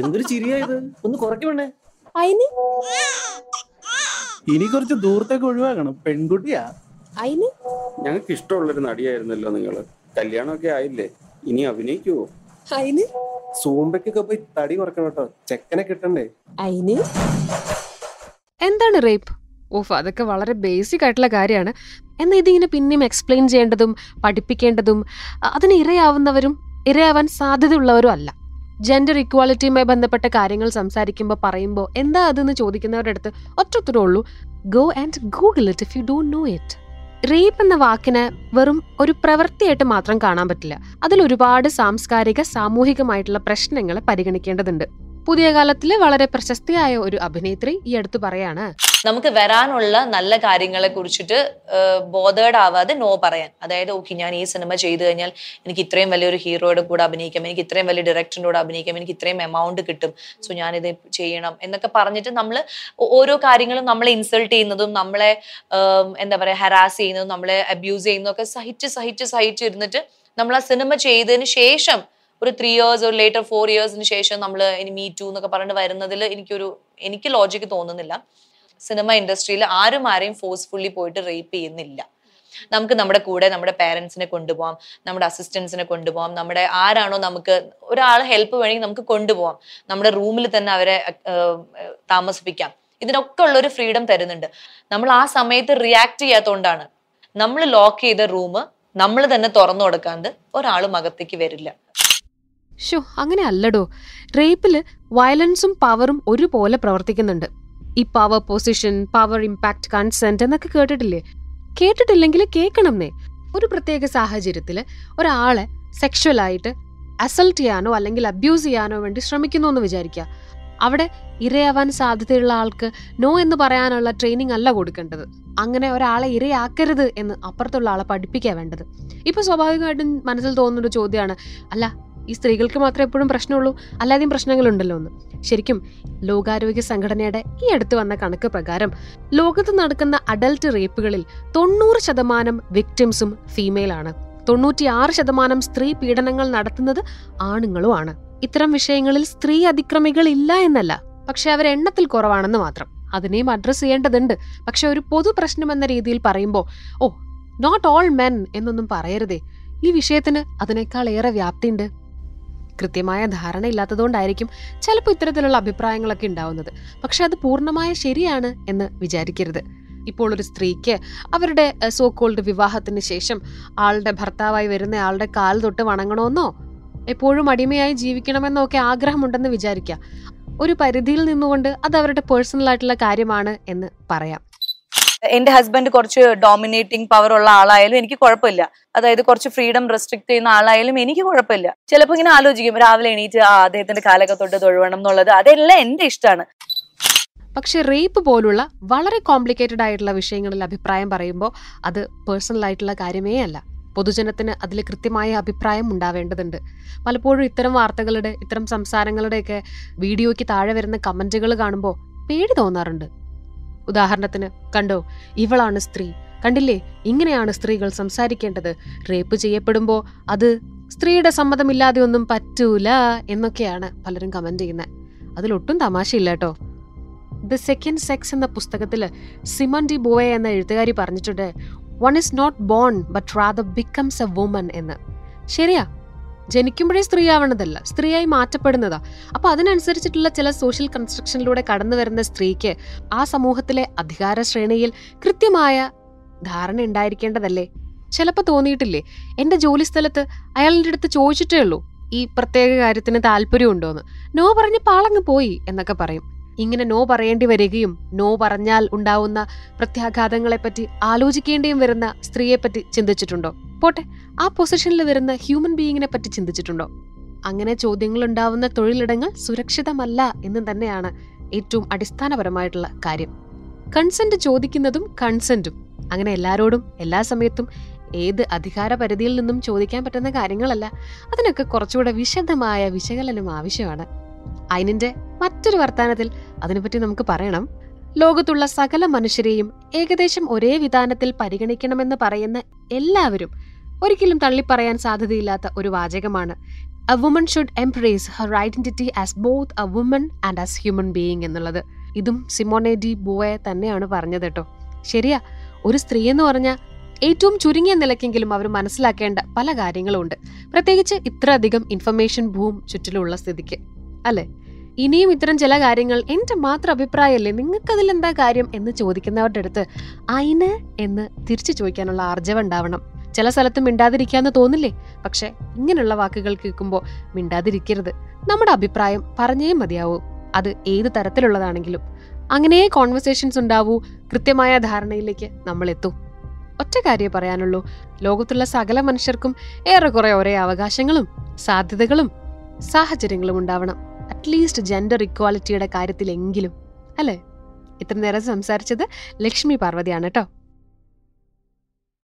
എന്തൊരു ചിരിയായത് ഒന്ന് കുറയ്ക്കണേ അയിന്? ഇനി കുറച്ച് ദൂരത്തേക്ക് ഒഴിവാക്കണം. പെൺകുട്ടിയാ. അയിന്? ഞങ്ങൾക്ക് ഇഷ്ടമുള്ളൊരു നടിയായിരുന്നല്ലോ നിങ്ങൾ. കല്യാണമൊക്കെ ആയില്ലേ? ഇനി അഭിനയിക്കുവോ? അയിന്? സൂമ്പയ്ക്കൊക്കെ പോയി തടി കുറക്കണം കേട്ടോ. ചെക്കനെ കിട്ടണ്ടേ? അയിന്? എന്താണ് റേപ്പ്? ഓഫ് അതൊക്കെ വളരെ ബേസിക് ആയിട്ടുള്ള കാര്യമാണ്. എന്നാൽ ഇതിങ്ങനെ പിന്നെയും എക്സ്പ്ലെയിൻ ചെയ്യേണ്ടതും പഠിപ്പിക്കേണ്ടതും അതിന് ഇരയാവുന്നവരും ഇരയാവാൻ സാധ്യതയുള്ളവരും അല്ല. ജെൻഡർ ഇക്വാലിറ്റിയുമായി ബന്ധപ്പെട്ട കാര്യങ്ങൾ സംസാരിക്കുമ്പോൾ പറയുമ്പോൾ എന്താ അതെന്ന് ചോദിക്കുന്നവരുടെ അടുത്ത് ഒറ്റ ഉത്തരവേ ഉള്ളൂ. Go and Google it if you don't know it rape എന്ന വാക്കിന് വെറും ഒരു പ്രവൃത്തിയായിട്ട് മാത്രം കാണാൻ പറ്റില്ല. അതിൽ ഒരുപാട് സാംസ്കാരിക സാമൂഹികമായിട്ടുള്ള പ്രശ്നങ്ങൾ പരിഗണിക്കേണ്ടതുണ്ട്. പുതിയ കാലത്തിലെ വളരെ പ്രശസ്തിയായ ഒരു അഭിനേത്രി ഈ അടുത്ത് പറയാണ്. നമുക്ക് വരാനുള്ള നല്ല കാര്യങ്ങളെ കുറിച്ചിട്ട് ബോധേഡ് ആവാതെ നോ പറയാൻ. അതായത് ഓക്കെ ഞാൻ ഈ സിനിമ ചെയ്തു കഴിഞ്ഞാൽ എനിക്ക് ഇത്രയും വലിയൊരു ഹീറോയുടെ കൂടെ അഭിനയിക്കാം എനിക്ക് ഇത്രയും വലിയ ഡയറക്ടറിന്റെ കൂടെ അഭിനയിക്കാം എനിക്ക് ഇത്രയും എമൗണ്ട് കിട്ടും. സോ ഞാനിത് ചെയ്യണം എന്നൊക്കെ പറഞ്ഞിട്ട് നമ്മൾ ഓരോ കാര്യങ്ങളും നമ്മളെ ഇൻസൾട്ട് ചെയ്യുന്നതും നമ്മളെ എന്താ പറയുക ഹരാസ് ചെയ്യുന്നതും നമ്മളെ അബ്യൂസ് ചെയ്യുന്നതും ഒക്കെ സഹിച്ച് സഹിച്ച് സഹിച്ച് ഇരുന്നിട്ട് നമ്മൾ ആ സിനിമ ചെയ്തതിന് ശേഷം ഒരു ത്രീ ഇയേഴ്സ് ഒരു ലേറ്റർ ഫോർ ഇയേഴ്സിന് ശേഷം നമ്മൾ ഇനി മീ ടു എന്നൊക്കെ പറഞ്ഞിട്ട് വരുന്നതിൽ എനിക്കൊരു എനിക്ക് ലോജിക്ക് തോന്നുന്നില്ല. സിനിമ ഇൻഡസ്ട്രിയിൽ ആരും ആരെയും ഫോഴ്സ്ഫുള്ളി പോയിട്ട് റേപ്പ് ചെയ്യുന്നില്ല. നമുക്ക് നമ്മുടെ കൂടെ നമ്മുടെ പേരൻസിനെ കൊണ്ടുപോകാം നമ്മുടെ അസിസ്റ്റൻസിനെ കൊണ്ടുപോകാം നമ്മുടെ ആരാണോ നമുക്ക് ഒരാൾ ഹെൽപ്പ് വേണമെങ്കിൽ നമുക്ക് കൊണ്ടുപോകാം നമ്മുടെ റൂമിൽ തന്നെ അവരെ താമസിപ്പിക്കാം. ഇതിനൊക്കെ ഉള്ള ഒരു ഫ്രീഡം തരുന്നുണ്ട്. നമ്മൾ ആ സമയത്ത് റിയാക്ട് ചെയ്യാത്തതുകൊണ്ടാണ് നമ്മൾ ലോക്ക് ചെയ്ത റൂം നമ്മൾ തന്നെ തുറന്നു കൊടുക്കാണ്ട് ഒരാളും അകത്തേക്ക് വരില്ല. ഷോ അങ്ങനെ അല്ലടോ. റേപ്പിൽ വയലൻസും പവറും ഒരുപോലെ പ്രവർത്തിക്കുന്നുണ്ട്. ഈ power position power impact consent എന്നൊക്കെ കേട്ടിട്ടില്ലേ? കേട്ടിട്ടില്ലെങ്കിൽ കേൾക്കണമെന്നേ ഒരു പ്രത്യേക സാഹചര്യത്തിൽ ഒരാളെ സെക്ഷുവലായിട്ട് അസൾട്ട് ചെയ്യാനോ അല്ലെങ്കിൽ അബ്യൂസ് ചെയ്യാനോ വേണ്ടി ശ്രമിക്കുന്നു എന്ന് വിചാരിക്കുക അവിടെ ഇരയാവാൻ സാധ്യതയുള്ള ആൾക്ക് നോ എന്ന് പറയാനുള്ള ട്രെയിനിങ് അല്ല കൊടുക്കേണ്ടത്. അങ്ങനെ ഒരാളെ ഇരയാക്കരുത് എന്ന് അപ്പുറത്തുള്ള ആളെ പഠിപ്പിക്കുക വേണ്ടത്. ഇപ്പൊ സ്വാഭാവികമായിട്ടും മനസ്സിൽ തോന്നുന്നൊരു ചോദ്യമാണ് അല്ല ഈ സ്ത്രീകൾക്ക് മാത്രമേ എപ്പോഴും പ്രശ്നമുള്ളൂ. അല്ലാതെയും പ്രശ്നങ്ങളുണ്ടല്ലോ എന്ന്. ശരിക്കും ലോകാരോഗ്യ സംഘടനയുടെ ഈ അടുത്ത് വന്ന കണക്ക് പ്രകാരം ലോകത്ത് നടക്കുന്ന അഡൽട്ട് റേപ്പുകളിൽ തൊണ്ണൂറ് ശതമാനം വിക്ടിംസും ഫീമെയിൽ ആണ്. തൊണ്ണൂറ്റിയാറ് ശതമാനം സ്ത്രീ പീഡനങ്ങൾ നടത്തുന്നത് ആണുങ്ങളുമാണ്. ഇത്തരം വിഷയങ്ങളിൽ സ്ത്രീ അതിക്രമികൾ ഇല്ല എന്നല്ല. പക്ഷെ അവർ എണ്ണത്തിൽ കുറവാണെന്ന് മാത്രം. അതിനെയും അഡ്രസ് ചെയ്യേണ്ടതുണ്ട്. പക്ഷെ ഒരു പൊതു പ്രശ്നം എന്ന രീതിയിൽ പറയുമ്പോൾ ഓ നോട്ട് ഓൾ മെൻ എന്നൊന്നും പറയരുതേ. ഈ വിഷയത്തിന് അതിനേക്കാൾ ഏറെ വ്യാപ്തിയുണ്ട്. കൃത്യമായ ധാരണ ഇല്ലാത്തതുകൊണ്ടായിരിക്കും ചിലപ്പോൾ ഇത്തരത്തിലുള്ള അഭിപ്രായങ്ങളൊക്കെ ഉണ്ടാവുന്നത്. പക്ഷെ അത് പൂർണമായ ശരിയാണ് എന്ന് വിചാരിക്കരുത്. ഇപ്പോൾ ഒരു സ്ത്രീക്ക് അവരുടെ സോ കോൾഡ് വിവാഹത്തിന് ശേഷം ആളുടെ ഭർത്താവായി വരുന്ന ആളുടെ കാൽ തൊട്ട് വണങ്ങണമെന്നോ എപ്പോഴും അടിമയായി ജീവിക്കണമെന്നോ ഒക്കെ ആഗ്രഹമുണ്ടെന്ന് വിചാരിക്കുക ഒരു പരിധിയിൽ നിന്നുകൊണ്ട് അത് അവരുടെ പേഴ്സണൽ ആയിട്ടുള്ള കാര്യമാണ് എന്ന് പറയാം. എന്റെ ഹസ്ബൻഡ് കുറച്ച് ഡോമിനേറ്റിംഗ് പവർ ഉള്ള ആളായാലും എനിക്ക് കുഴപ്പമില്ല. അതായത് കുറച്ച് ഫ്രീഡം റെസ്ട്രിക്ട് ചെയ്യുന്ന ആളായാലും എനിക്ക് കുഴപ്പമില്ല. ചിലപ്പോ ഇങ്ങനെ ആലോചിക്കും രാവിലെ എണീറ്റ് ആ അദ്ദേഹത്തിന്റെ കാലൊക്കെ തൊട്ട് തൊഴുവണം എന്നുള്ളത് അതെല്ലാം എന്റെ ഇഷ്ടമാണ്. പക്ഷെ റേപ്പ് പോലുള്ള വളരെ കോംപ്ലിക്കേറ്റഡ് ആയിട്ടുള്ള വിഷയങ്ങളിൽ അഭിപ്രായം പറയുമ്പോൾ അത് പേഴ്സണൽ ആയിട്ടുള്ള കാര്യമേ അല്ല. പൊതുജനത്തിന് അതിൽ കൃത്യമായ അഭിപ്രായം ഉണ്ടാവേണ്ടതുണ്ട്. പലപ്പോഴും ഇത്തരം വാർത്തകളുടെ ഇത്തരം സംസാരങ്ങളുടെയൊക്കെ വീഡിയോയ്ക്ക് താഴെ വരുന്ന കമന്റുകൾ കാണുമ്പോൾ പേടി തോന്നാറുണ്ട്. ഉദാഹരണത്തിന് കണ്ടോ ഇവളാണ് സ്ത്രീ. കണ്ടില്ലേ ഇങ്ങനെയാണ് സ്ത്രീകൾ സംസാരിക്കേണ്ടത്. റേപ്പ് ചെയ്യപ്പെടുമ്പോൾ അത് സ്ത്രീയുടെ സമ്മതമില്ലാതെ ഒന്നും പറ്റൂല എന്നൊക്കെയാണ് പലരും കമന്റ് ചെയ്യുന്നത് അതിലൊട്ടും തമാശയില്ല കേട്ടോ. ദ സെക്കൻഡ് സെക്സ് എന്ന പുസ്തകത്തിൽ സിമൺ ഡി ബോയെ എന്ന എഴുത്തുകാരി പറഞ്ഞിട്ടുണ്ട് one is not born but rather becomes a woman എന്ന്. ശരിയാ ജനിക്കുമ്പോഴേ സ്ത്രീ ആവണതല്ല സ്ത്രീയായി മാറ്റപ്പെടുന്നതാ. അപ്പൊ അതിനനുസരിച്ചിട്ടുള്ള ചില സോഷ്യൽ കൺസ്ട്രക്ഷനിലൂടെ കടന്നു വരുന്ന സ്ത്രീക്ക് ആ സമൂഹത്തിലെ അധികാര ശ്രേണിയിൽ കൃത്യമായ ധാരണ ഉണ്ടായിരിക്കേണ്ടതല്ലേ? ചിലപ്പോൾ തോന്നിയിട്ടില്ലേ എന്റെ ജോലി സ്ഥലത്ത് അയാളുടെ അടുത്ത് ചോദിച്ചിട്ടേ ഉള്ളൂ ഈ പ്രത്യേക കാര്യത്തിന് താല്പര്യമുണ്ടോന്ന് നോ പറഞ്ഞ് പാളങ്ങ് പോയി എന്നൊക്കെ പറയും. ഇങ്ങനെ നോ പറയേണ്ടി വരികയും നോ പറഞ്ഞാൽ ഉണ്ടാവുന്ന പ്രത്യാഘാതങ്ങളെപ്പറ്റി ആലോചിക്കേണ്ടിയും വരുന്ന സ്ത്രീയെപ്പറ്റി ചിന്തിച്ചിട്ടുണ്ടോ? പോട്ടെ ആ പൊസിഷനിൽ വരുന്ന ഹ്യൂമൻ ബീയിങ്ങിനെ പറ്റി ചിന്തിച്ചിട്ടുണ്ടോ? അങ്ങനെ ചോദ്യങ്ങൾ ഉണ്ടാവുന്ന തൊഴിലിടങ്ങൾ സുരക്ഷിതമല്ല എന്ന് തന്നെയാണ് ഏറ്റവും അടിസ്ഥാനപരമായിട്ടുള്ള കാര്യം. കൺസെന്റ് ചോദിക്കുന്നതും കൺസെന്റും അങ്ങനെ എല്ലാരോടും എല്ലാ സമയത്തും ഏത് അധികാര പരിധിയിൽ നിന്നും ചോദിക്കാൻ പറ്റുന്ന കാര്യങ്ങളല്ല. അതിനൊക്കെ കുറച്ചുകൂടെ വിശദമായ വിശകലനം ആവശ്യമാണ്. അതിനിന്റെ മറ്റൊരു വർത്താനത്തിൽ അതിനെപ്പറ്റി നമുക്ക് പറയണം. ലോകത്തുള്ള സകല മനുഷ്യരെയും ഏകദേശം ഒരേ വിധാനത്തിൽ പരിഗണിക്കണമെന്ന് പറയുന്ന എല്ലാവരും ഒരിക്കലും തള്ളിപ്പറയാൻ സാധ്യതയില്ലാത്ത ഒരു വാചകമാണ്. A woman should embrace her identity as both a woman and as human being എന്നുള്ളത്. ഇതും സിമോനെ ഡി ബോയെ തന്നെയാണ് പറഞ്ഞത് കേട്ടോ. ശരിയാ ഒരു സ്ത്രീ എന്ന് പറഞ്ഞാൽ ഏറ്റവും ചുരുങ്ങിയ നിലയ്ക്കെങ്കിലും അവർ മനസ്സിലാക്കേണ്ട പല കാര്യങ്ങളും ഉണ്ട് പ്രത്യേകിച്ച് ഇത്രയധികം ഇൻഫർമേഷൻ ഭൂം ചുറ്റിലുള്ള സ്ഥിതിക്ക് അല്ലേ? ഇനിയും ഇത്തരം ചില കാര്യങ്ങൾ എന്റെ മാത്രം അഭിപ്രായമല്ലേ? നിങ്ങൾക്ക് അതിലെന്താ കാര്യം എന്ന് ചോദിക്കുന്നവരുടെ അടുത്ത് അയിന് എന്ന് തിരിച്ചു ചോദിക്കാനുള്ള ആർജവം ഉണ്ടാവണം. ചില സ്ഥലത്ത് മിണ്ടാതിരിക്കാന്ന് തോന്നില്ലേ? പക്ഷെ ഇങ്ങനെയുള്ള വാക്കുകൾ കേൾക്കുമ്പോൾ മിണ്ടാതിരിക്കരുത്. നമ്മുടെ അഭിപ്രായം പറഞ്ഞേ മതിയാവൂ. അത് ഏത് തരത്തിലുള്ളതാണെങ്കിലും. അങ്ങനെ കോൺവെർസേഷൻസ് ഉണ്ടാവൂ. കൃത്യമായ ധാരണയിലേക്ക് നമ്മൾ എത്തും. ഒറ്റ കാര്യം പറയാനുള്ളൂ. ലോകത്തുള്ള സകല മനുഷ്യർക്കും ഏറെക്കുറെ ഒരേ അവകാശങ്ങളും സാധ്യതകളും സാഹചര്യങ്ങളും ഉണ്ടാവണം. അറ്റ്ലീസ്റ്റ് ജെൻഡർ ഇക്വാലിറ്റിയുടെ കാര്യത്തിലെങ്കിലും. അല്ലേ? ഇത്ര നേരം സംസാരിച്ചത് ലക്ഷ്മി പാർവതിയാണ് കേട്ടോ